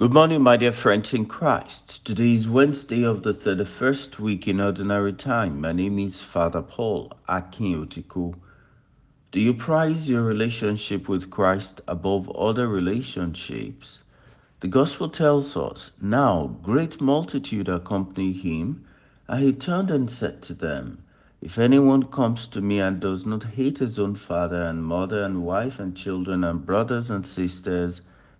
Good morning, my dear friends in Christ. Today is Wednesday of the 31st week in Ordinary Time. My name is Father Paul Akinyotiku. Do you prize your relationship with Christ above other relationships? The Gospel tells us, Now great multitude accompanied him, and he turned and said to them, If anyone comes to me and does not hate his own father and mother and wife and children and brothers and sisters,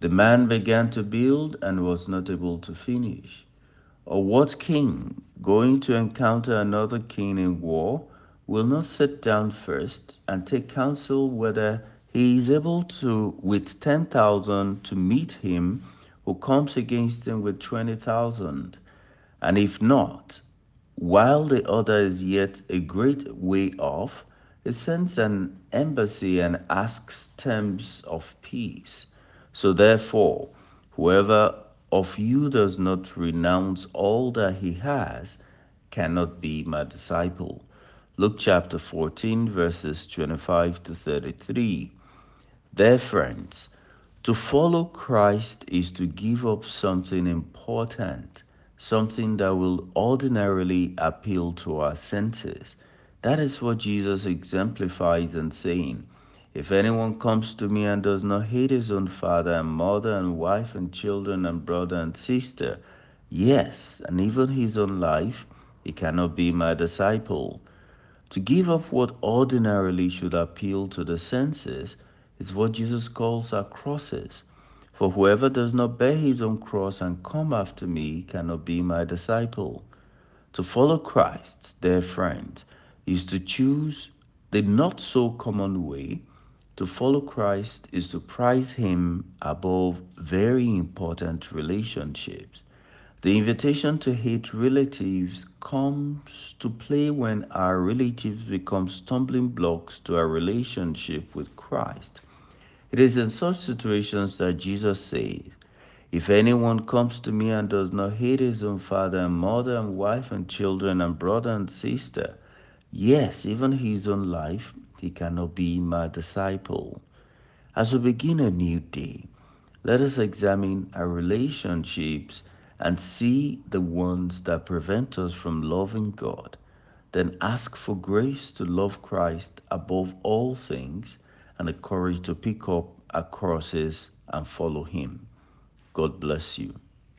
the man began to build and was not able to finish. Or what king, going to encounter another king in war, will not sit down first and take counsel whether he is able to, with 10,000, to meet him who comes against him with 20,000? And if not, while the other is yet a great way off, he sends an embassy and asks terms of peace. So therefore, whoever of you does not renounce all that he has cannot be my disciple. Luke chapter 14, verses 25 to 33. Dear friends, to follow Christ is to give up something important, something that will ordinarily appeal to our senses. That is what Jesus exemplifies in saying, if anyone comes to me and does not hate his own father and mother and wife and children and brother and sister, yes, and even his own life, he cannot be my disciple. To give up what ordinarily should appeal to the senses is what Jesus calls our crosses. For whoever does not bear his own cross and come after me cannot be my disciple. To follow Christ, dear friends, is to choose the not so common way to follow Christ is to prize Him above very important relationships. The invitation to hate relatives comes to play when our relatives become stumbling blocks to our relationship with Christ. It is in such situations that Jesus says, If anyone comes to me and does not hate his own father and mother and wife and children and brother and sister, yes, even his own life, he cannot be my disciple. As we begin a new day, let us examine our relationships and see the ones that prevent us from loving God. Then ask for grace to love Christ above all things and the courage to pick up our crosses and follow Him. God bless you.